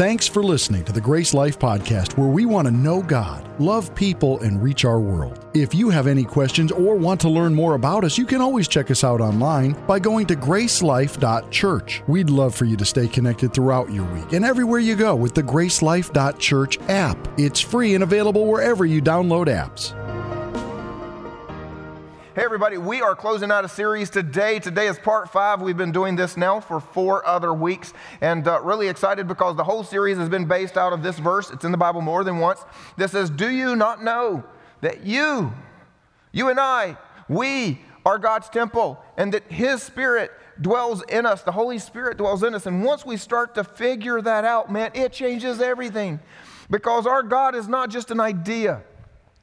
Thanks for listening to the Grace Life Podcast, where we want to know God, love people, and reach our world. If you have any questions or want to learn more about us, you can always check us out online by going to gracelife.church. We'd love for you to stay connected throughout your week and everywhere you go with the gracelife.church app. It's free and available wherever you download apps. Everybody, we are closing out a series today. Today is part five. We've been doing this now for four other weeks, and uh, really excited because the whole series has been based out of this verse. It's in the Bible more than once. This says, Do you not know that you, you and I, we are God's temple, and that His Spirit dwells in us? The Holy Spirit dwells in us. And once we start to figure that out, man, it changes everything because our God is not just an idea,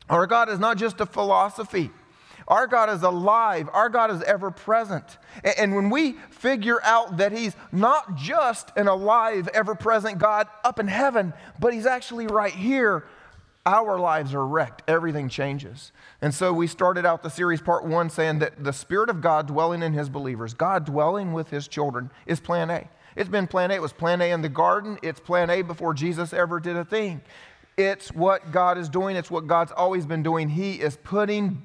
our God is not just a philosophy. Our God is alive. Our God is ever present. And when we figure out that He's not just an alive, ever present God up in heaven, but He's actually right here, our lives are wrecked. Everything changes. And so we started out the series, part one, saying that the Spirit of God dwelling in His believers, God dwelling with His children, is plan A. It's been plan A. It was plan A in the garden. It's plan A before Jesus ever did a thing. It's what God is doing. It's what God's always been doing. He is putting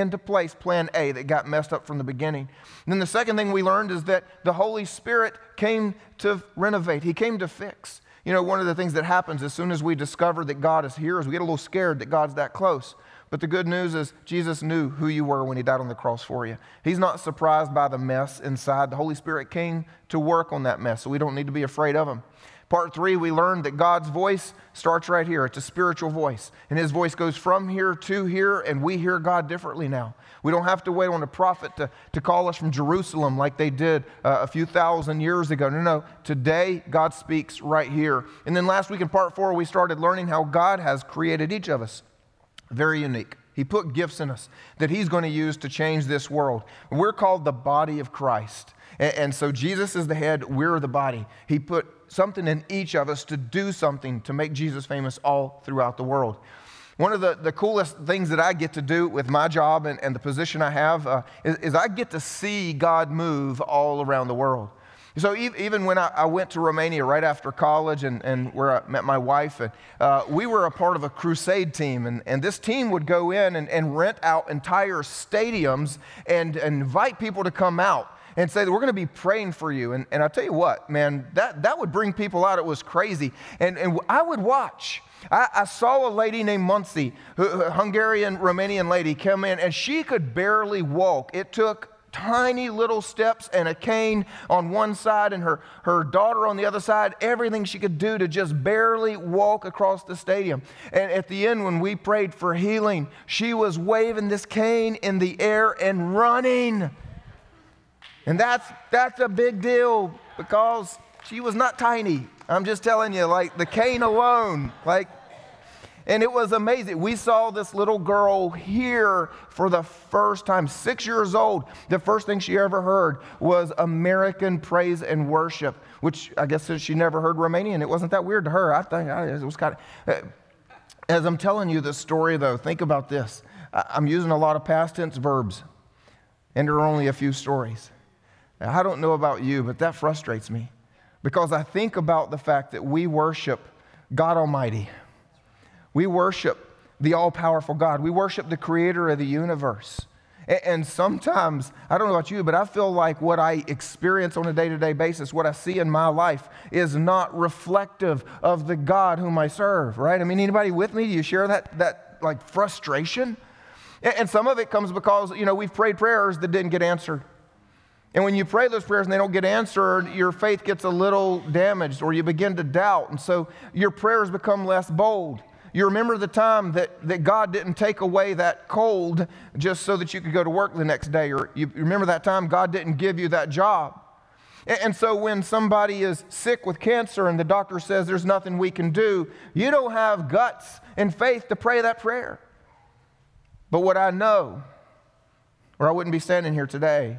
into place plan A that got messed up from the beginning. And then the second thing we learned is that the Holy Spirit came to renovate, He came to fix. You know, one of the things that happens as soon as we discover that God is here is we get a little scared that God's that close. But the good news is Jesus knew who you were when he died on the cross for you. He's not surprised by the mess inside. The Holy Spirit came to work on that mess, so we don't need to be afraid of him. Part three, we learned that God's voice starts right here. It's a spiritual voice. And his voice goes from here to here, and we hear God differently now. We don't have to wait on a prophet to, to call us from Jerusalem like they did uh, a few thousand years ago. No, no. Today, God speaks right here. And then last week in part four, we started learning how God has created each of us. Very unique. He put gifts in us that He's going to use to change this world. We're called the body of Christ. And, and so Jesus is the head, we're the body. He put something in each of us to do something to make Jesus famous all throughout the world. One of the, the coolest things that I get to do with my job and, and the position I have uh, is, is, I get to see God move all around the world. So even when I, went to Romania right after college and, and where I met my wife, and, uh, we were a part of a crusade team. And, and this team would go in and, and rent out entire stadiums and, and invite people to come out and say that we're going to be praying for you. And, and I'll tell you what, man, that, that would bring people out. It was crazy. And, and I would watch. I, I saw a lady named Muncie, a Hungarian Romanian lady, come in, and she could barely walk. It took tiny little steps and a cane on one side and her, her daughter on the other side, everything she could do to just barely walk across the stadium. And at the end, when we prayed for healing, she was waving this cane in the air and running. And that's, that's a big deal because she was not tiny. I'm just telling you, like the cane alone, like, and it was amazing. We saw this little girl here for the first time, six years old. The first thing she ever heard was American praise and worship, which I guess since she never heard Romanian. It wasn't that weird to her. I think it was kind of. Uh, as I'm telling you this story, though, think about this. I'm using a lot of past tense verbs, and there are only a few stories. I don't know about you, but that frustrates me because I think about the fact that we worship God Almighty. We worship the all powerful God. We worship the creator of the universe. And sometimes, I don't know about you, but I feel like what I experience on a day to day basis, what I see in my life, is not reflective of the God whom I serve, right? I mean, anybody with me? Do you share that, that like frustration? And some of it comes because, you know, we've prayed prayers that didn't get answered. And when you pray those prayers and they don't get answered, your faith gets a little damaged or you begin to doubt. And so your prayers become less bold. You remember the time that, that God didn't take away that cold just so that you could go to work the next day. Or you remember that time God didn't give you that job. And, and so when somebody is sick with cancer and the doctor says there's nothing we can do, you don't have guts and faith to pray that prayer. But what I know, or I wouldn't be standing here today,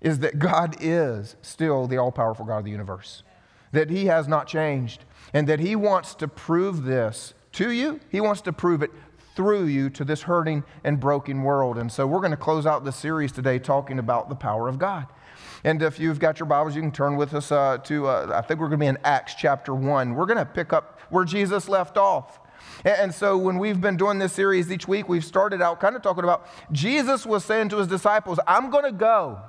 is that God is still the all powerful God of the universe, that He has not changed, and that He wants to prove this to you. He wants to prove it through you to this hurting and broken world. And so we're going to close out the series today talking about the power of God. And if you've got your Bibles, you can turn with us uh, to, uh, I think we're going to be in Acts chapter 1. We're going to pick up where Jesus left off. And so, when we've been doing this series each week, we've started out kind of talking about Jesus was saying to his disciples, I'm going to go.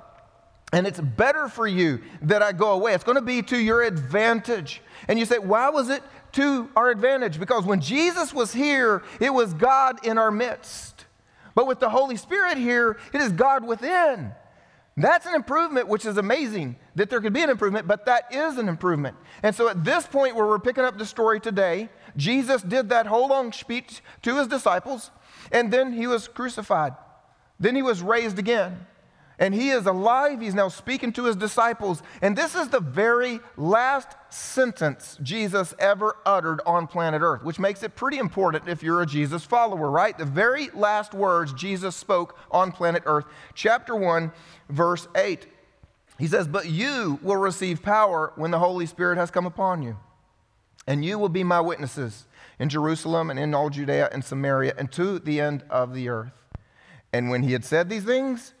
And it's better for you that I go away. It's going to be to your advantage. And you say, why was it to our advantage? Because when Jesus was here, it was God in our midst. But with the Holy Spirit here, it is God within. That's an improvement, which is amazing that there could be an improvement, but that is an improvement. And so at this point where we're picking up the story today, Jesus did that whole long speech to his disciples, and then he was crucified. Then he was raised again and he is alive. He's now speaking to his disciples. And this is the very last sentence Jesus ever uttered on planet Earth, which makes it pretty important if you're a Jesus follower, right? The very last words Jesus spoke on planet Earth, chapter 1, verse 8. He says, But you will receive power when the Holy Spirit has come upon you, and you will be my witnesses in Jerusalem and in all Judea and Samaria and to the end of the earth. And when he had said these things,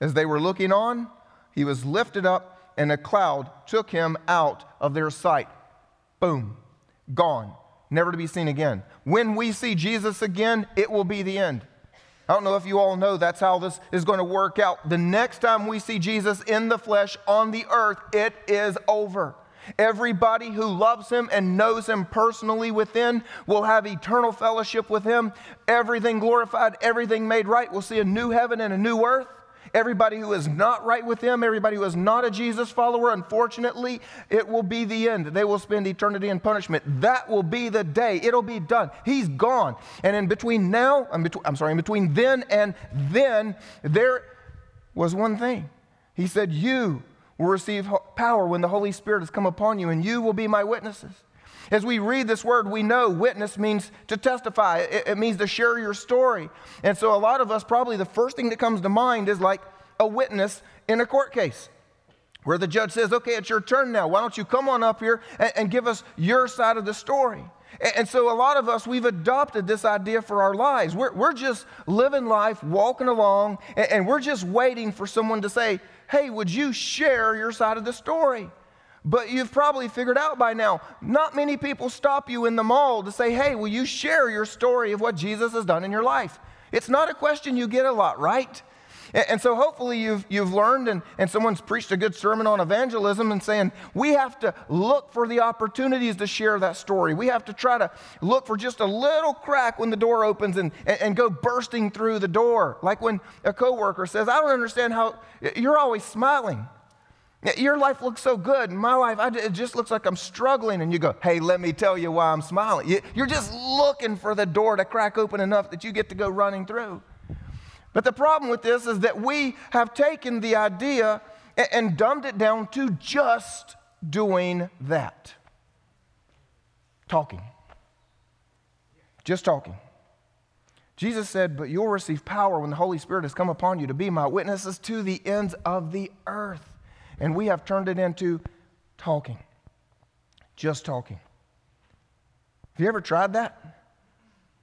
as they were looking on, he was lifted up, and a cloud took him out of their sight. Boom, gone, never to be seen again. When we see Jesus again, it will be the end. I don't know if you all know that's how this is going to work out. The next time we see Jesus in the flesh on the earth, it is over. Everybody who loves him and knows him personally within will have eternal fellowship with him. Everything glorified, everything made right. We'll see a new heaven and a new earth. Everybody who is not right with Him, everybody who is not a Jesus follower, unfortunately, it will be the end. They will spend eternity in punishment. That will be the day. It'll be done. He's gone. And in between now, I'm, between, I'm sorry, in between then and then, there was one thing. He said, You will receive power when the Holy Spirit has come upon you, and you will be my witnesses. As we read this word, we know witness means to testify, it, it, means to share your story. And so, a lot of us, probably the first thing that comes to mind is like a witness in a court case where the judge says, Okay, it's your turn now. Why don't you come on up here and, and give us your side of the story? And, so, a lot of us, we've adopted this idea for our lives. We're, we're just living life, walking along, and, and we're just waiting for someone to say, Hey, would you share your side of the story? But you've probably figured out by now, not many people stop you in the mall to say, hey, will you share your story of what Jesus has done in your life? It's not a question you get a lot, right? And so hopefully you've, you've learned, and, and someone's preached a good sermon on evangelism and saying we have to look for the opportunities to share that story. We have to try to look for just a little crack when the door opens and, and, and go bursting through the door. Like when a coworker says, I don't understand how you're always smiling. Your life looks so good. My life, I, it just looks like I'm struggling. And you go, hey, let me tell you why I'm smiling. You're just looking for the door to crack open enough that you get to go running through. But the problem with this is that we have taken the idea and dumbed it down to just doing that talking. Just talking. Jesus said, But you'll receive power when the Holy Spirit has come upon you to be my witnesses to the ends of the earth and we have turned it into talking. Just talking. Have you ever tried that?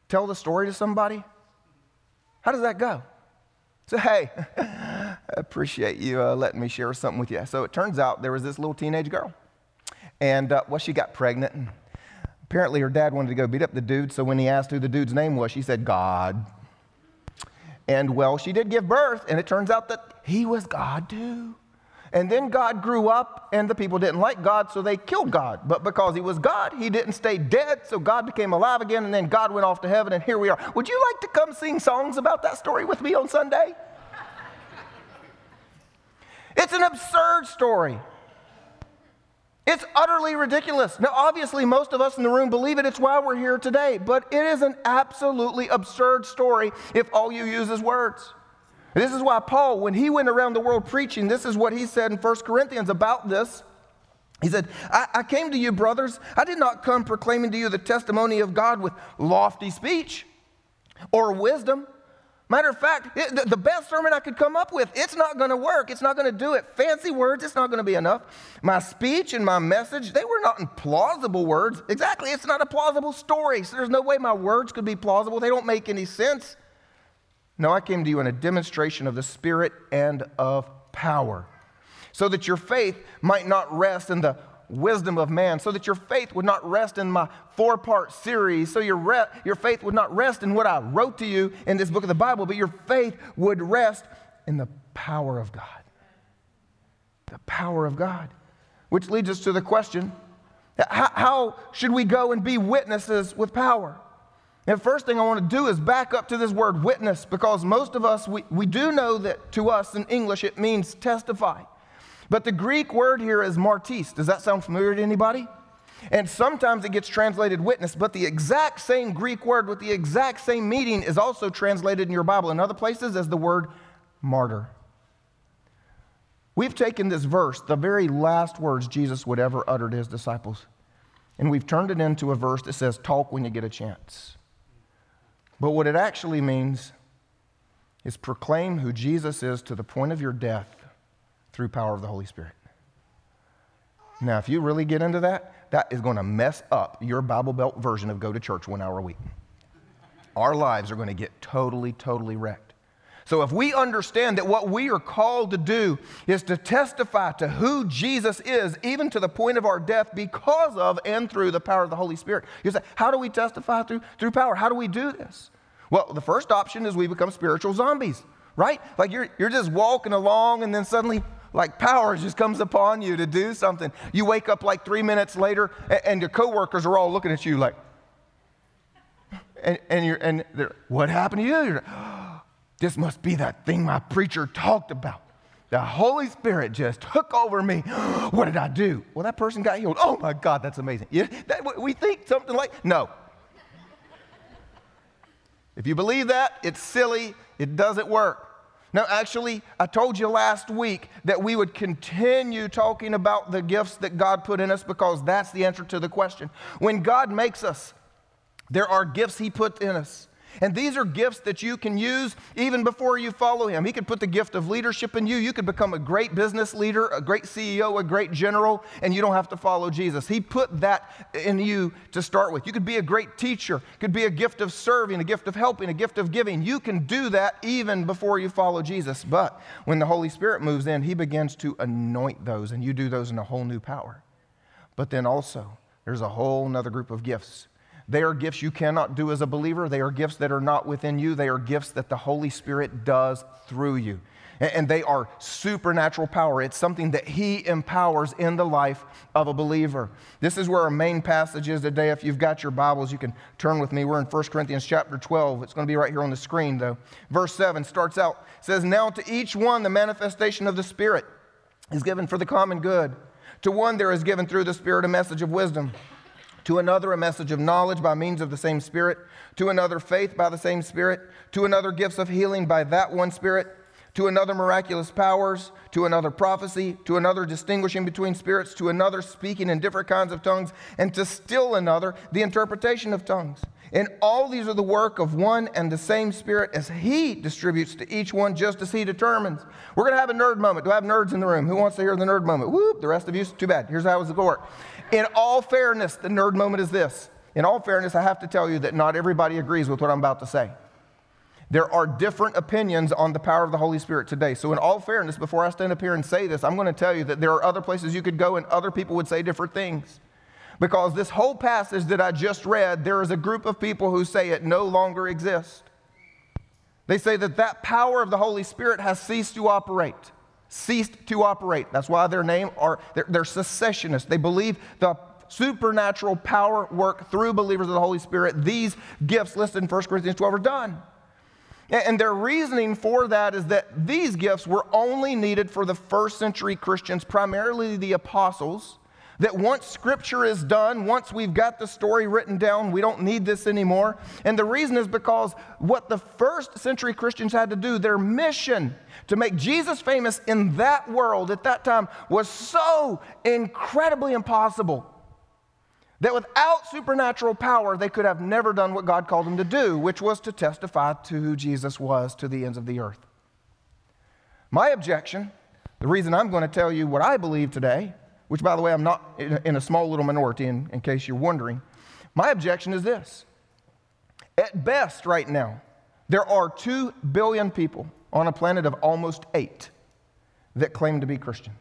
Tell the story to somebody? How does that go? Say, hey, I appreciate you uh, letting me share something with you. So it turns out there was this little teenage girl. And, uh, well, she got pregnant. And apparently her dad wanted to go beat up the dude. So when he asked who the dude's name was, she said, God. And, well, she did give birth. And it turns out that he was God too. And then God grew up, and the people didn't like God, so they killed God. But because he was God, he didn't stay dead, so God became alive again, and then God went off to heaven, and here we are. Would you like to come sing songs about that story with me on Sunday? It's an absurd story. It's utterly ridiculous. Now, obviously, most of us in the room believe it. It's why we're here today. But it is an absolutely absurd story if all you use is words. This is why Paul, when he went around the world preaching, this is what he said in 1 Corinthians about this. He said, I, I, came to you, brothers. I did not come proclaiming to you the testimony of God with lofty speech or wisdom. Matter of fact, it, the, best sermon I could come up with, it's not going to work. It's not going to do it. Fancy words, it's not going to be enough. My speech and my message, they were not in plausible words. Exactly, it's not a plausible story. So there's no way my words could be plausible. They don't make any sense. No, I came to you in a demonstration of the Spirit and of power. so that your faith might not rest in the wisdom of man, so that your faith would not rest in my four part series, so your, re- your faith would not rest in what I wrote to you in this book of the Bible, but your faith would rest in the power of God. The power of God. Which leads us to the question how, how should we go and be witnesses with power? And the first thing I want to do is back up to this word witness because most of us, we, we do know that to us in English it means testify. But the Greek word here is martis. Does that sound familiar to anybody? And sometimes it gets translated witness, but the exact same Greek word with the exact same meaning is also translated in your Bible in other places as the word martyr. We've taken this verse, the very last words Jesus would ever utter to his disciples, and we've turned it into a verse that says, Talk when you get a chance. But what it actually means is proclaim who Jesus is to the point of your death through power of the Holy Spirit. Now, if you really get into that, that is going to mess up your Bible Belt version of go to church one hour a week. Our lives are going to get totally, totally wrecked. So, if we understand that what we are called to do is to testify to who Jesus is, even to the point of our death, because of and through the power of the Holy Spirit, you say, How do we testify through, through power? How do we do this? Well, the first option is we become spiritual zombies, right? Like you're, you're just walking along and then suddenly, like power just comes upon you to do something. You wake up like three minutes later and, and your coworkers are all looking at you like, and, and you're, and what happened to you? This must be that thing my preacher talked about. The Holy Spirit just took over me. what did I do? Well, that person got healed. Oh my God, that's amazing. Yeah, that, we think something like, no. If you believe that, it's silly, it doesn't work. Now, actually, I told you last week that we would continue talking about the gifts that God put in us because that's the answer to the question. When God makes us, there are gifts He put in us. And these are gifts that you can use even before you follow him. He could put the gift of leadership in you. You could become a great business leader, a great CEO, a great general, and you don't have to follow Jesus. He put that in you to start with. You could be a great teacher, could be a gift of serving, a gift of helping, a gift of giving. You can do that even before you follow Jesus. But when the Holy Spirit moves in, he begins to anoint those, and you do those in a whole new power. But then also, there's a whole other group of gifts they are gifts you cannot do as a believer. They are gifts that are not within you. They are gifts that the Holy Spirit does through you. And they are supernatural power. It's something that He empowers in the life of a believer. This is where our main passage is today. If you've got your Bibles, you can turn with me. We're in 1 Corinthians chapter 12. It's going to be right here on the screen, though. Verse 7 starts out, says, Now to each one the manifestation of the Spirit is given for the common good. To one there is given through the Spirit a message of wisdom to another, a message of knowledge by means of the same Spirit. To another, faith by the same Spirit. To another, gifts of healing by that one Spirit. To another, miraculous powers. To another, prophecy. To another, distinguishing between spirits. To another, speaking in different kinds of tongues. And to still another, the interpretation of tongues. And all these are the work of one and the same Spirit as He distributes to each one just as He determines. We're going to have a nerd moment. Do I have nerds in the room? Who wants to hear the nerd moment? Whoop, the rest of you, too bad. Here's how it's going to work. In all fairness, the nerd moment is this. In all fairness, I have to tell you that not everybody agrees with what I'm about to say. There are different opinions on the power of the Holy Spirit today. So, in all fairness, before I stand up here and say this, I'm going to tell you that there are other places you could go and other people would say different things. Because this whole passage that I just read, there is a group of people who say it no longer exists. They say that that power of the Holy Spirit has ceased to operate ceased to operate. That's why their name are they're, they're cessationists. They believe the supernatural power work through believers of the Holy Spirit. These gifts listed in 1 Corinthians 12 are done. And their reasoning for that is that these gifts were only needed for the first century Christians, primarily the apostles that once scripture is done, once we've got the story written down, we don't need this anymore. And the reason is because what the first century Christians had to do, their mission to make Jesus famous in that world at that time was so incredibly impossible that without supernatural power, they could have never done what God called them to do, which was to testify to who Jesus was to the ends of the earth. My objection, the reason I'm going to tell you what I believe today, which, by the way, I'm not in a small little minority in, in case you're wondering. My objection is this at best, right now, there are 2 billion people on a planet of almost 8 that claim to be Christian.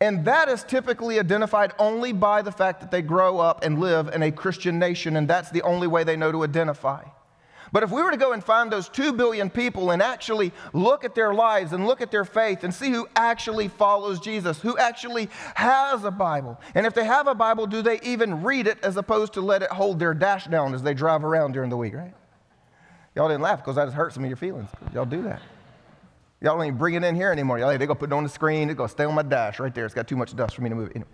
And that is typically identified only by the fact that they grow up and live in a Christian nation, and that's the only way they know to identify. But if we were to go and find those 2 billion people and actually look at their lives and look at their faith and see who actually follows Jesus, who actually has a Bible, and if they have a Bible, do they even read it as opposed to let it hold their dash down as they drive around during the week, right? Y'all didn't laugh because that just hurt some of your feelings. Y'all do that. Y'all don't even bring it in here anymore. Y'all, they go put it on the screen. It's going to stay on my dash right there. It's got too much dust for me to move. Anyway.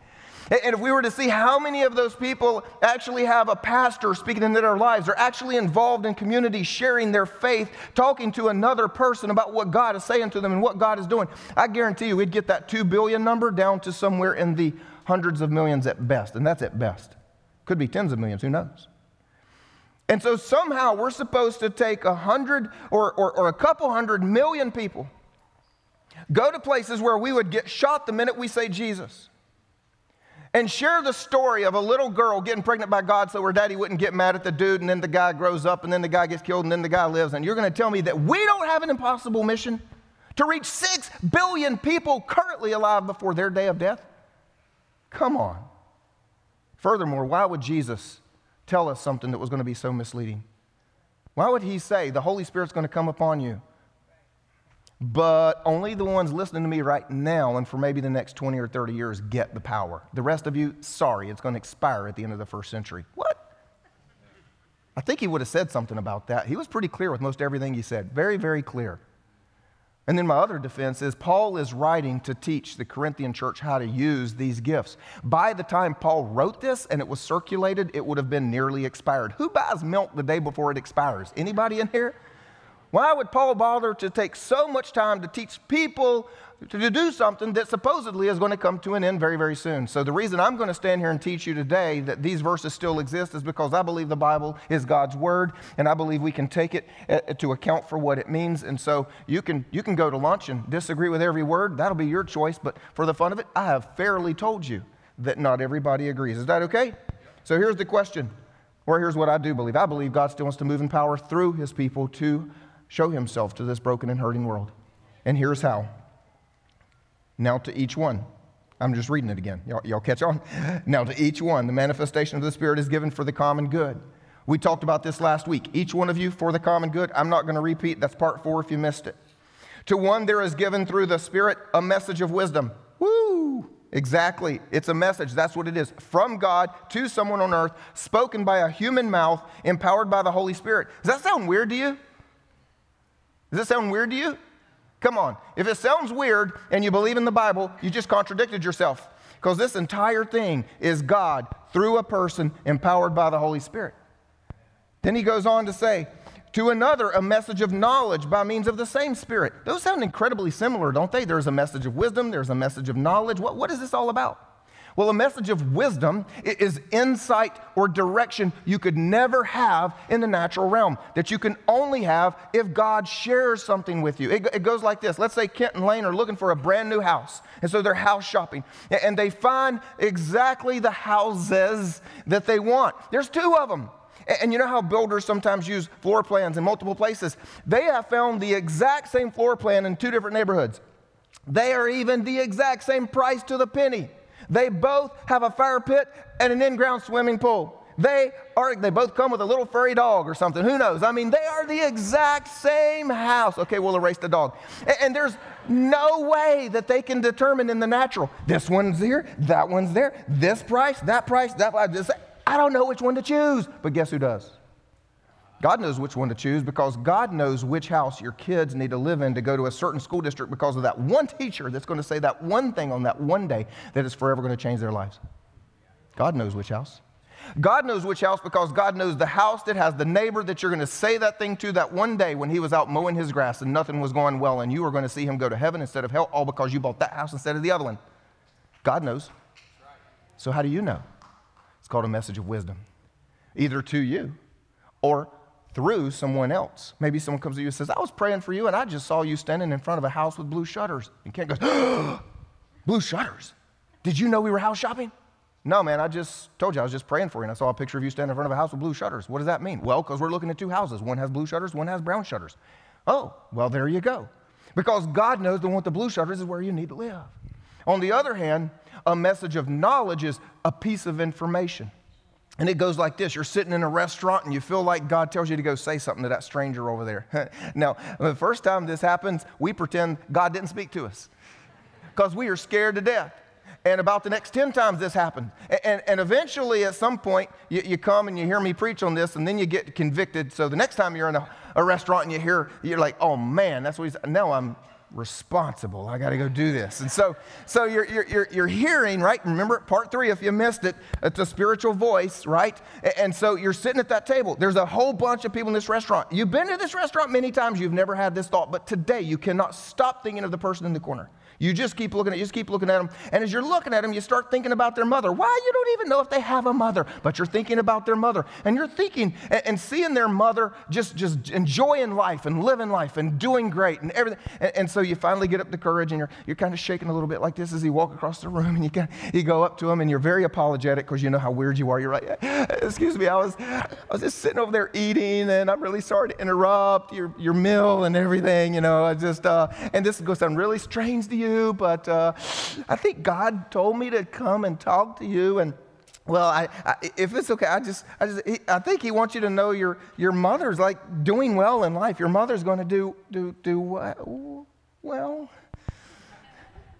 And if we were to see how many of those people actually have a pastor speaking into their lives, they're actually involved in community, sharing their faith, talking to another person about what God is saying to them and what God is doing, I guarantee you we'd get that 2 billion number down to somewhere in the hundreds of millions at best. And that's at best. Could be tens of millions, who knows? And so somehow we're supposed to take a hundred or, or, or, a couple hundred million people, go to places where we would get shot the minute we say Jesus, and share the story of a little girl getting pregnant by God so her daddy wouldn't get mad at the dude, and then the guy grows up, and then the guy gets killed, and then the guy lives. And you're going to tell me that we don't have an impossible mission to reach six billion people currently alive before their day of death? Come on. Furthermore, why would Jesus? tell us something that was going to be so misleading? Why would he say the Holy Spirit's going to come upon you? But only the ones listening to me right now and for maybe the next 20 or 30 years get the power. The rest of you, sorry, it's going to expire at the end of the first century. What? I think he would have said something about that. He was pretty clear with most everything he said. Very, very clear. And then my other defense is Paul is writing to teach the Corinthian church how to use these gifts. By the time Paul wrote this and it was circulated, it would have been nearly expired. Who buys milk the day before it expires? Anybody in here? Why would Paul bother to take so much time to teach people to do something that supposedly is going to come to an end very, very soon. So, the reason I'm going to stand here and teach you today that these verses still exist is because I believe the Bible is God's Word, and I believe we can take it uh, to account for what it means. And so, you can, you can go to lunch and disagree with every word. That'll be your choice. But for the fun of it, I have fairly told you that not everybody agrees. Is that okay? So, here's the question, or here's what I do believe I believe God still wants to move in power through His people to show Himself to this broken and hurting world. And here's how. Now to each one. I'm just reading it again. Y'all, y'all, catch on? Now to each one, the manifestation of the Spirit is given for the common good. We talked about this last week. Each one of you for the common good. I'm not going to repeat. That's part four if you missed it. To one, there is given through the Spirit a message of wisdom. Woo! Exactly. It's a message. That's what it is. From God to someone on earth, spoken by a human mouth, empowered by the Holy Spirit. Does that sound weird to you? Does that sound weird to you? Come on. If it sounds weird and you believe in the Bible, you just contradicted yourself. Because this entire thing is God through a person empowered by the Holy Spirit. Then he goes on to say, to another, a message of knowledge by means of the same Spirit. Those sound incredibly similar, don't they? There's a message of wisdom, there's a message of knowledge. What, what is this all about? Well, a message of wisdom is insight or direction you could never have in the natural realm, that you can only have if God shares something with you. It, it, goes like this Let's say Kent and Lane are looking for a brand new house, and so they're house shopping, and they find exactly the houses that they want. There's two of them. And you know how builders sometimes use floor plans in multiple places? They have found the exact same floor plan in two different neighborhoods. They are even the exact same price to the penny. They both have a fire pit and an in ground swimming pool. They are, they both come with a little furry dog or something. Who knows? I mean, they are the exact same house. Okay, we'll erase the dog. And, and there's no way that they can determine in the natural this one's here, that one's there, this price, that price, that price. I don't know which one to choose. But guess who does? God knows which one to choose because God knows which house your kids need to live in to go to a certain school district because of that one teacher that's going to say that one thing on that one day that is forever going to change their lives. God knows which house. God knows which house because God knows the house that has the neighbor that you're going to say that thing to that one day when he was out mowing his grass and nothing was going well and you were going to see him go to heaven instead of hell, all because you bought that house instead of the other one. God knows. So, how do you know? It's called a message of wisdom, either to you or through someone else. Maybe someone comes to you and says, I was praying for you and I just saw you standing in front of a house with blue shutters. And Kent goes, Blue shutters? Did you know we were house shopping? No, man, I just told you I was just praying for you and I saw a picture of you standing in front of a house with blue shutters. What does that mean? Well, because we're looking at two houses. One has blue shutters, one has brown shutters. Oh, well, there you go. Because God knows the one with the blue shutters is where you need to live. On the other hand, a message of knowledge is a piece of information. And it goes like this You're sitting in a restaurant and you feel like God tells you to go say something to that stranger over there. now, the first time this happens, we pretend God didn't speak to us because we are scared to death. And about the next 10 times this happened. And, and, and eventually, at some point, you, you, come and you hear me preach on this, and then you get convicted. So the next time you're in a, a restaurant and you hear, you're like, oh man, that's what he's, now I'm responsible. I got to go do this. And so, so you're, you're, you're hearing, right? Remember part three, if you missed it, it's a spiritual voice, right? And so you're sitting at that table. There's a whole bunch of people in this restaurant. You've been to this restaurant many times, you've never had this thought, but today you cannot stop thinking of the person in the corner. You just keep looking at, you just keep looking at them. And as you're looking at them, you start thinking about their mother. Why? You don't even know if they have a mother, but you're thinking about their mother. And you're thinking and, and seeing their mother just, just enjoying life and living life and doing great and everything. And, and so you finally get up the courage and you're, you're kind of shaking a little bit like this as you walk across the room and you, kind of, you go up to them and you're very apologetic because you know how weird you are. You're like, excuse me, I was, I was just sitting over there eating and I'm really sorry to interrupt your, your meal and everything, you know. I just, uh, and this is going to sound really strange to you, but uh, I think God told me to come and talk to you. And well, I, I, if it's okay, I just, I just, I think He wants you to know your, your mother's like doing well in life. Your mother's going to do, do, do well.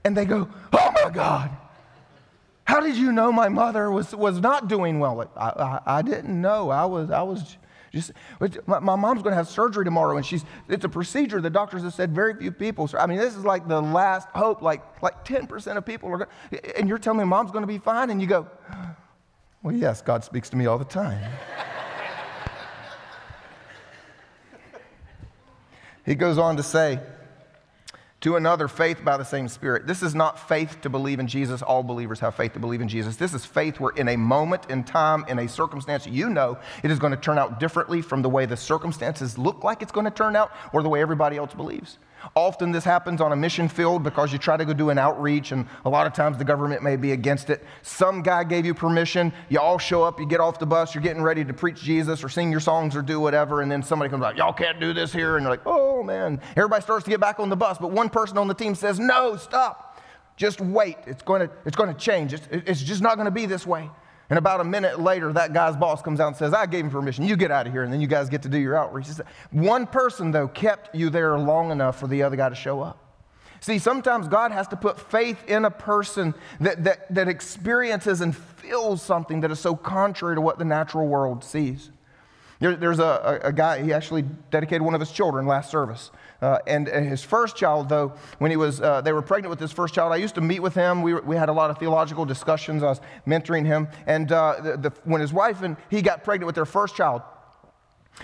And they go, oh my God. How did you know my mother was, was not doing well? I, I, I didn't know. I was, I was just, my, my mom's going to have surgery tomorrow, and she's, it's a procedure. The doctors have said very few people. So, I mean, this is like the last hope. Like, like 10% of people are going and you're telling me mom's going to be fine, and you go, well, yes, God speaks to me all the time. he goes on to say, to another faith by the same Spirit. This is not faith to believe in Jesus. All believers have faith to believe in Jesus. This is faith where, in a moment in time, in a circumstance, you know it is going to turn out differently from the way the circumstances look like it's going to turn out or the way everybody else believes. Often this happens on a mission field because you try to go do an outreach, and a lot of times the government may be against it. Some guy gave you permission, you all show up, you get off the bus, you're getting ready to preach Jesus or sing your songs or do whatever, and then somebody comes out, y'all can't do this here, and you're like, oh man. Everybody starts to get back on the bus, but one person on the team says, no, stop. Just wait. It's going to, it's going to change. It's, it's just not going to be this way. And about a minute later, that guy's boss comes out and says, I gave him permission. You get out of here. And then you guys get to do your outreach. One person, though, kept you there long enough for the other guy to show up. See, sometimes God has to put faith in a person that, that, that experiences and feels something that is so contrary to what the natural world sees. There, there's a, a, guy, he actually dedicated one of his children last service. Uh, and, and, his first child, though, when he was, uh, they were pregnant with his first child, I used to meet with him. We, were, we had a lot of theological discussions. I was mentoring him. And uh, the, the, when his wife and he got pregnant with their first child,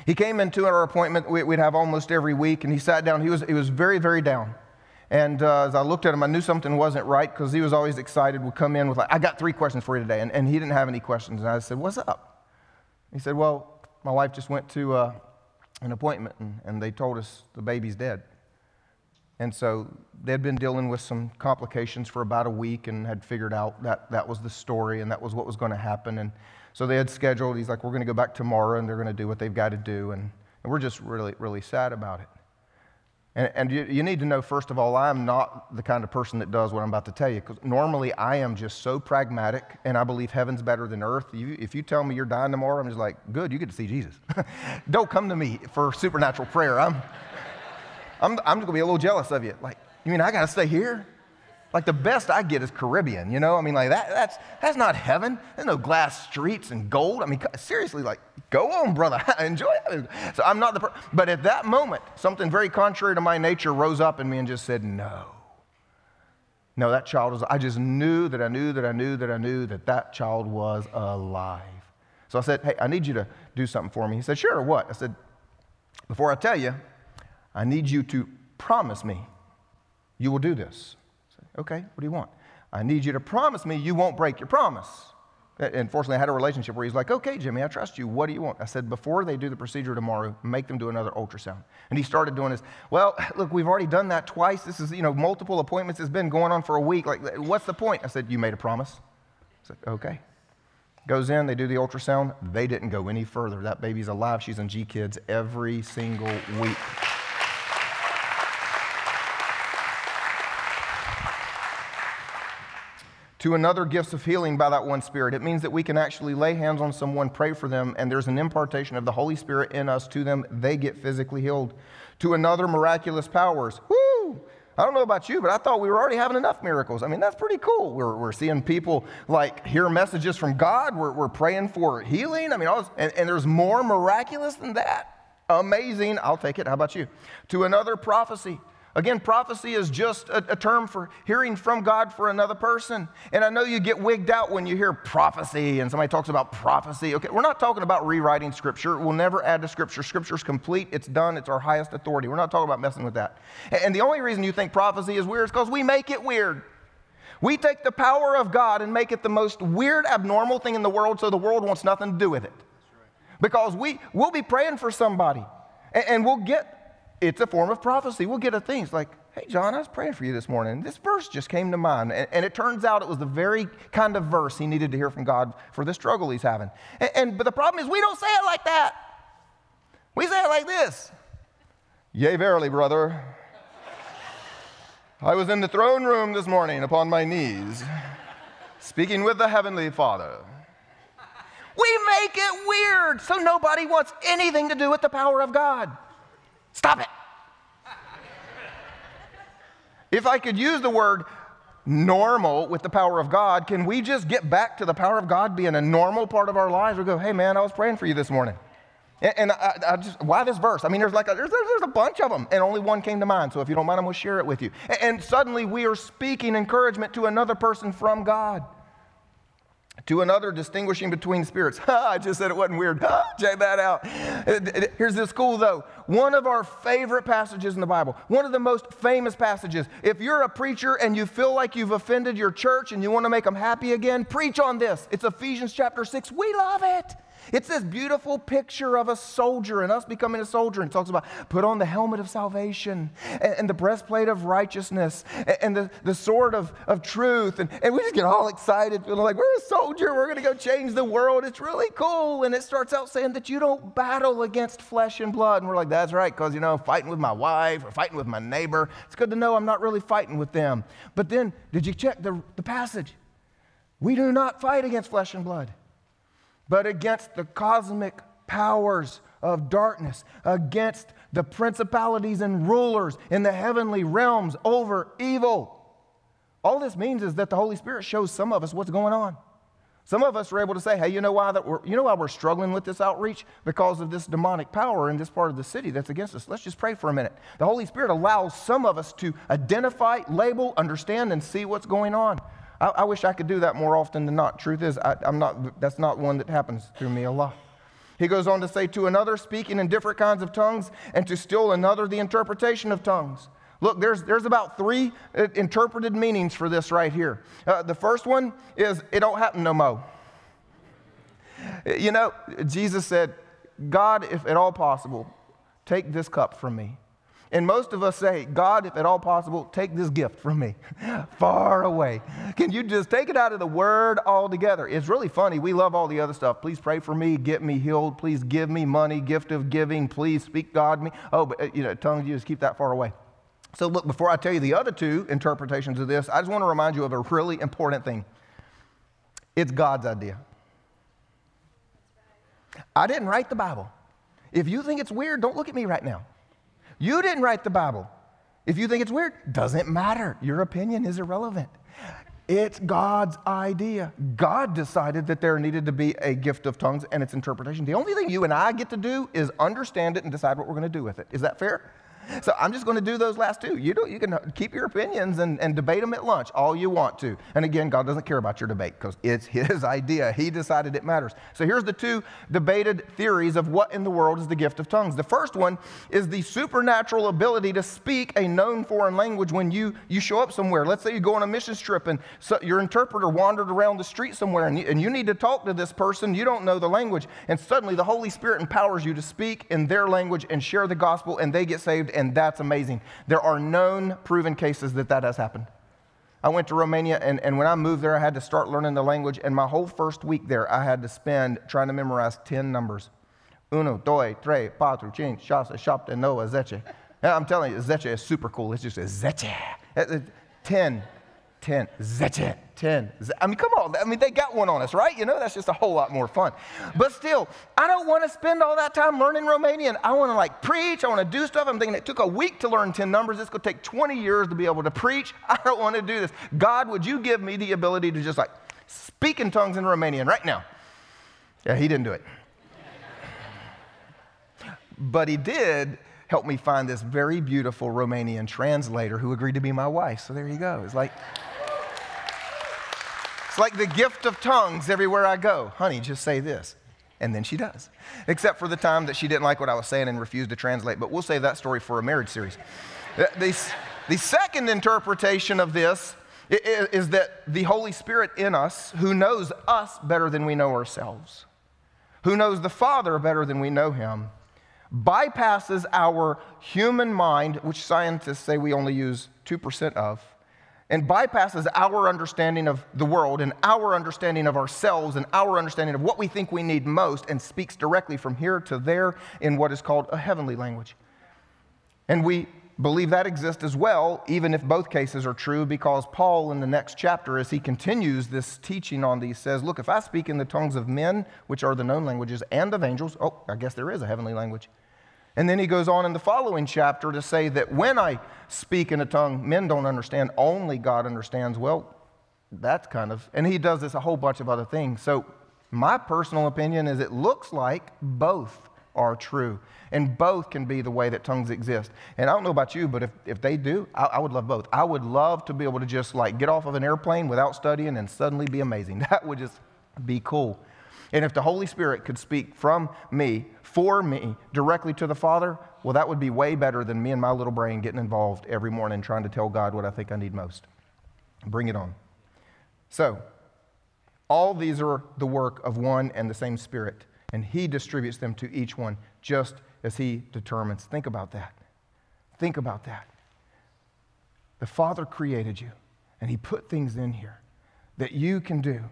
he came into our appointment we, would have almost every week, and he sat down. He was, he was very, very down. And uh, as I looked at him, I knew something wasn't right because he was always excited, would come in with, like, I got three questions for you today. And, and he didn't have any questions. And I said, What's up? He said, Well, my wife just went to uh, an appointment, and, and they told us the baby's dead. And so they'd been dealing with some complications for about a week and had figured out that that was the story and that was what was going to happen. And so they had scheduled, he's like, we're going to go back tomorrow and they're going to do what they've got to do. And, and we're just really, really sad about it. And, and you, you, need to know, first of all, I'm not the kind of person that does what I'm about to tell you. Because normally I am just so pragmatic and I believe heaven's better than earth. You, if you tell me you're dying tomorrow, I'm just like, good, you get to see Jesus. Don't come to me for supernatural prayer. I'm. I'm, I'm going to be a little jealous of you. Like, you mean I got to stay here? Like the best I get is Caribbean, you know? I mean, like that, that's, that's not heaven. There's no glass streets and gold. I mean, seriously, like, go on, brother. Enjoy it. So I'm not the, per- but at that moment, something very contrary to my nature rose up in me and just said, no. No, that child was, I just knew that I knew that I knew that I knew that that child was alive. So I said, hey, I need you to do something for me. He said, sure, what? I said, before I tell you, I need you to promise me you will do this. Okay, what do you want? I need you to promise me you won't break your promise. Uh, and fortunately, I had a relationship where he's like, okay, Jimmy, I trust you. What do you want? I said, before they do the procedure tomorrow, make them do another ultrasound. And he started doing this. Well, look, we've already done that twice. This is, you know, multiple appointments. It's been going on for a week. Like, what's the point? I said, you made a promise. I said, okay. Goes in, they do the ultrasound. They didn't go any further. That baby's alive. She's in G Kids every single week. To another, gifts of healing by that one Spirit. It means that we can actually lay hands on someone, pray for them, and there's an impartation of the Holy Spirit in us to them. They get physically healed. To another, miraculous powers. Woo! I don't know about you, but I thought we were already having enough miracles. I mean, that's pretty cool. We're, we're seeing people like hear messages from God. We're, we're praying for healing. I mean, this, and, and there's more miraculous than that. Amazing. I'll take it. How about you? To another prophecy. Again, prophecy is just a, a, term for hearing from God for another person. And I know you get wigged out when you hear prophecy and somebody talks about prophecy. Okay, we're not talking about rewriting Scripture. We'll never add to Scripture. Scripture's complete, it's done, it's our highest authority. We're not talking about messing with that. And the only reason you think prophecy is weird is because we make it weird. We take the power of God and make it the most weird, abnormal thing in the world so the world wants nothing to do with it. Because we, we'll be praying for somebody and, and we'll get it's a form of prophecy. We'll get a thing. It's like, hey, John, I was praying for you this morning. This verse just came to mind. And, and, it turns out it was the very kind of verse he needed to hear from God for the struggle he's having. And, and but the problem is we don't say it like that. We say it like this. Yea, verily, brother. I was in the throne room this morning upon my knees, speaking with the Heavenly Father. We make it weird so nobody wants anything to do with the power of God. Stop it. if I could use the word normal with the power of God, can we just get back to the power of God being a normal part of our lives? We go, hey man, I was praying for you this morning. And, and I, I, just, why this verse? I mean, there's like a, there's, there's, a bunch of them, and only one came to mind. So if you don't mind, I'm going to share it with you. And, and suddenly we are speaking encouragement to another person from God to another distinguishing between spirits. I just said it wasn't weird. Check that out. Uh, here's this cool though. One of our favorite passages in the Bible, one of the most famous passages. If you're a preacher and you feel like you've offended your church and you want to make them happy again, preach on this. It's Ephesians chapter 6. We love it. It's this beautiful picture of a soldier and us becoming a soldier. And talks about put on the helmet of salvation and, and the breastplate of righteousness and, and, the, the sword of, of truth. And, and we just get all excited, feeling like we're a soldier. We're going to go change the world. It's really cool. And it starts out saying that you don't battle against flesh and blood. And we're like, that's right, because, you know, fighting with my wife or fighting with my neighbor. It's good to know I'm not really fighting with them. But then, did you check the, the passage? We do not fight against flesh and blood but against the cosmic powers of darkness, against the principalities and rulers in the heavenly realms over evil. All this means is that the Holy Spirit shows some of us what's going on. Some of us are able to say, hey, you know why that we're, you know why we're struggling with this outreach? Because of this demonic power in this part of the city that's against us. Let's just pray for a minute. The Holy Spirit allows some of us to identify, label, understand, and see what's going on. I, I, wish I could do that more often than not. Truth is, I, am not, that's not one that happens through me a lot. He goes on to say, to another, speaking in different kinds of tongues, and to still another, the interpretation of tongues. Look, there's, there's about three uh, interpreted meanings for this right here. Uh, the first one is, it don't happen no more. You know, Jesus said, God, if at all possible, take this cup from me. And most of us say, God, if at all possible, take this gift from me far away. Can you just take it out of the word altogether? It's really funny. We love all the other stuff. Please pray for me, get me healed. Please give me money, gift of giving. Please speak God me. Oh, but uh, you know, tongues, you just keep that far away. So, look, before I tell you the other two interpretations of this, I just want to remind you of a really important thing it's God's idea. I didn't write the Bible. If you think it's weird, don't look at me right now. You didn't write the Bible. If you think it's weird, doesn't matter. Your opinion is irrelevant. It's God's idea. God decided that there needed to be a gift of tongues and its interpretation. The only thing you and I get to do is understand it and decide what we're going to do with it. Is that fair? So I'm just going to do those last two. You, you can keep your opinions and, and debate them at lunch all you want to. And again, God doesn't care about your debate because it's His idea. He decided it matters. So here's the two debated theories of what in the world is the gift of tongues. The first one is the supernatural ability to speak a known foreign language when you, you show up somewhere. Let's say you go on a mission trip and so your interpreter wandered around the street somewhere and you, and you need to talk to this person. You don't know the language. And suddenly the Holy Spirit empowers you to speak in their language and share the gospel and they get saved and that's amazing. There are known proven cases that that has happened. I went to Romania, and, and when I moved there, I had to start learning the language. And my whole first week there, I had to spend trying to memorize 10 numbers. Uno, doi, tres, cuatro, cinco, seis, siete, nueve, zece. I'm telling you, zece is super cool. It's just a zece. 10. 10, zece, 10. I mean, come on. I mean, they got one on us, right? You know, that's just a whole lot more fun. But still, I don't want to spend all that time learning Romanian. I want to like preach. I want to do stuff. I'm thinking it took a week to learn 10 numbers. It's going to take 20 years to be able to preach. I don't want to do this. God, would you give me the ability to just like speak in tongues in Romanian right now? Yeah, he didn't do it. but he did help me find this very beautiful Romanian translator who agreed to be my wife. So there you go. It's like, it's like the gift of tongues everywhere I go. Honey, just say this. And then she does. Except for the time that she didn't like what I was saying and refused to translate. But we'll save that story for a marriage series. The, the second interpretation of this is that the Holy Spirit in us, who knows us better than we know ourselves, who knows the Father better than we know him, bypasses our human mind, which scientists say we only use 2% of, and bypasses our understanding of the world and our understanding of ourselves and our understanding of what we think we need most and speaks directly from here to there in what is called a heavenly language. And we believe that exists as well, even if both cases are true, because Paul, in the next chapter, as he continues this teaching on these, says, Look, if I speak in the tongues of men, which are the known languages, and of angels, oh, I guess there is a heavenly language. And then he goes on in the following chapter to say that when I speak in a tongue, men don't understand, only God understands. Well, that's kind of, and he does this a whole bunch of other things. So, my personal opinion is it looks like both are true, and both can be the way that tongues exist. And I don't know about you, but if, if they do, I, I would love both. I would love to be able to just like get off of an airplane without studying and suddenly be amazing. That would just be cool. And if the Holy Spirit could speak from me, for me, directly to the Father, well, that would be way better than me and my little brain getting involved every morning trying to tell God what I think I need most. Bring it on. So, all these are the work of one and the same Spirit, and He distributes them to each one just as He determines. Think about that. Think about that. The Father created you, and He put things in here that you can do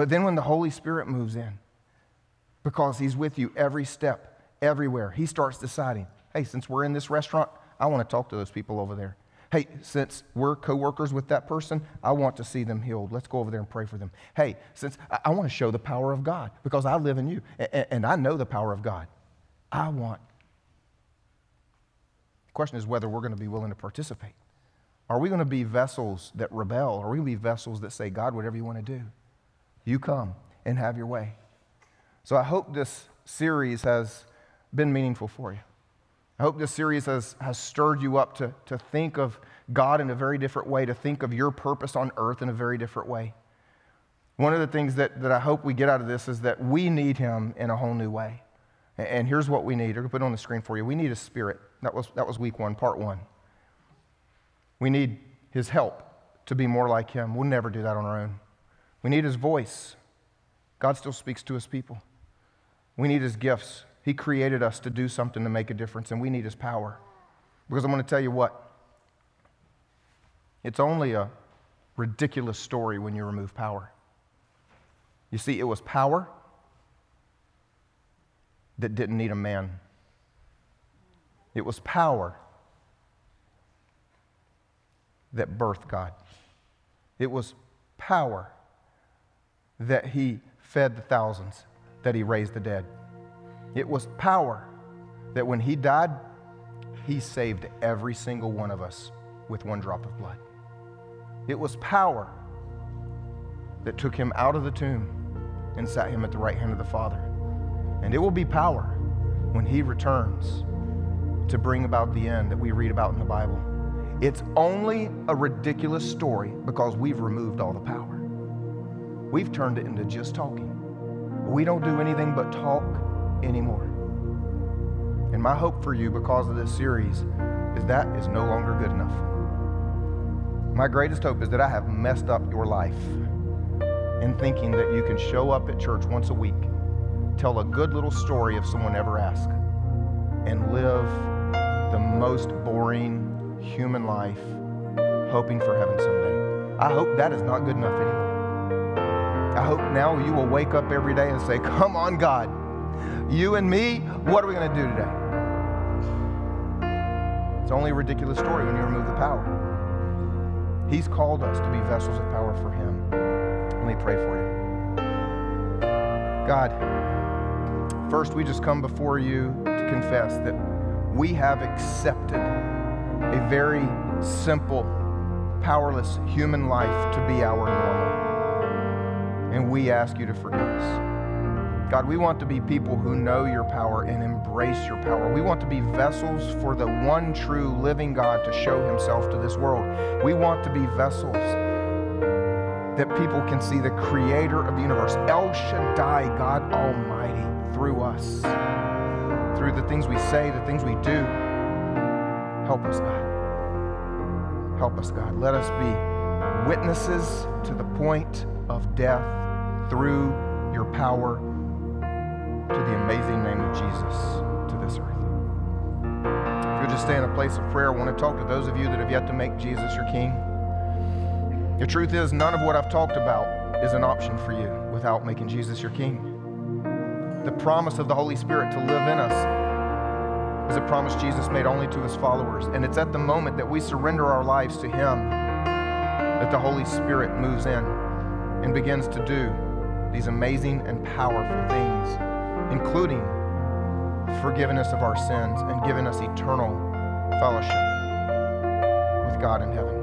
but then when the Holy Spirit moves in, because He's with you every step, everywhere, He starts deciding, hey, since we're in this restaurant, I want to talk to those people over there. Hey, since we're co-workers with that person, I want to see them healed. Let's go over there and pray for them. Hey, since I, want to show the power of God because I live in you and, and I know the power of God. I want. The question is whether we're going to be willing to participate. Are we going to be vessels that rebel? Are we going to be vessels that say, God, whatever you want to do? You come and have your way. So I hope this series has been meaningful for you. I hope this series has, has stirred you up to, to think of God in a very different way, to think of your purpose on earth in a very different way. One of the things that, that I hope we get out of this is that we need Him in a whole new way. And here's what we need. I'm going to put it on the screen for you. We need a spirit. That was, that was week one, part one. We need His help to be more like Him. We'll never do that on our own. We need his voice. God still speaks to his people. We need his gifts. He created us to do something to make a difference, and we need his power. Because I'm going to tell you what, it's only a ridiculous story when you remove power. You see, it was power that didn't need a man, it was power that birthed God. It was power that he fed the thousands, that he raised the dead. It was power that when he died, he saved every single one of us with one drop of blood. It was power that took him out of the tomb and sat him at the right hand of the Father. And it will be power when he returns to bring about the end that we read about in the Bible. It's only a ridiculous story because we've removed all the power. We've turned it into just talking. We don't do anything but talk anymore. And my hope for you because of this series is that is no longer good enough. My greatest hope is that I have messed up your life in thinking that you can show up at church once a week, tell a good little story if someone ever asks, and live the most boring human life hoping for heaven someday. I hope that is not good enough anymore. I hope now you will wake up every day and say, Come on, God. You and me, what are we going to do today? It's only a ridiculous story when you remove the power. He's called us to be vessels of power for Him. Let me pray for you. God, first we just come before you to confess that we have accepted a very simple, powerless human life to be our normal. And we ask you to forgive us. God, we want to be people who know your power and embrace your power. We want to be vessels for the one true living God to show himself to this world. We want to be vessels that people can see the creator of the universe, El Shaddai, God Almighty, through us, through the things we say, the things we do. Help us, God. Help us, God. Let us be witnesses to the point of death through your power to the amazing name of Jesus to this earth. If you'll just stay in a place of prayer, I want to talk to those of you that have yet to make Jesus your King. The truth is, none of what I've talked about is an option for you without making Jesus your King. The promise of the Holy Spirit to live in us is a promise Jesus made only to his followers. And it's at the moment that we surrender our lives to him that the Holy Spirit moves in and begins to do these amazing and powerful things, including forgiveness of our sins and giving us eternal fellowship with God in heaven.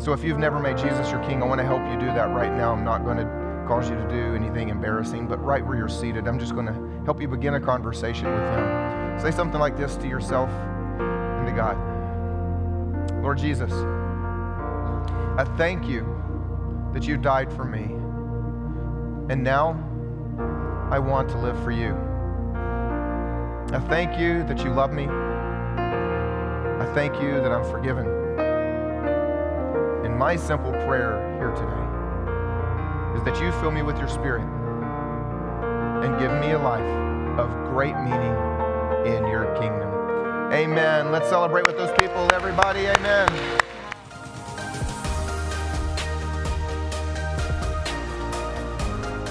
So if you've never made Jesus your king, I want to help you do that right now. I'm not going to cause you to do anything embarrassing, but right where you're seated, I'm just going to help you begin a conversation with Him. Say something like this to yourself and to God Lord Jesus, I thank you that you died for me. And now I want to live for you. I thank you that you love me. I thank you that I'm forgiven. And my simple prayer here today is that you fill me with your spirit and give me a life of great meaning in your kingdom. Amen. Let's celebrate with those people, everybody. Amen.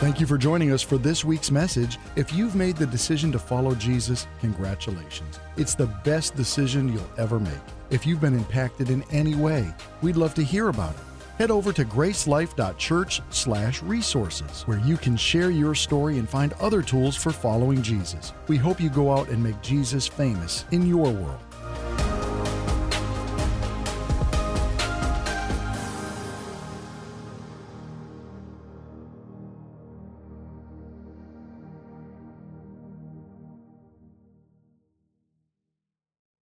Thank you for joining us for this week's message. If you've made the decision to follow Jesus, congratulations. It's the best decision you'll ever make. If you've been impacted in any way, we'd love to hear about it. Head over to gracelife.church/resources where you can share your story and find other tools for following Jesus. We hope you go out and make Jesus famous in your world.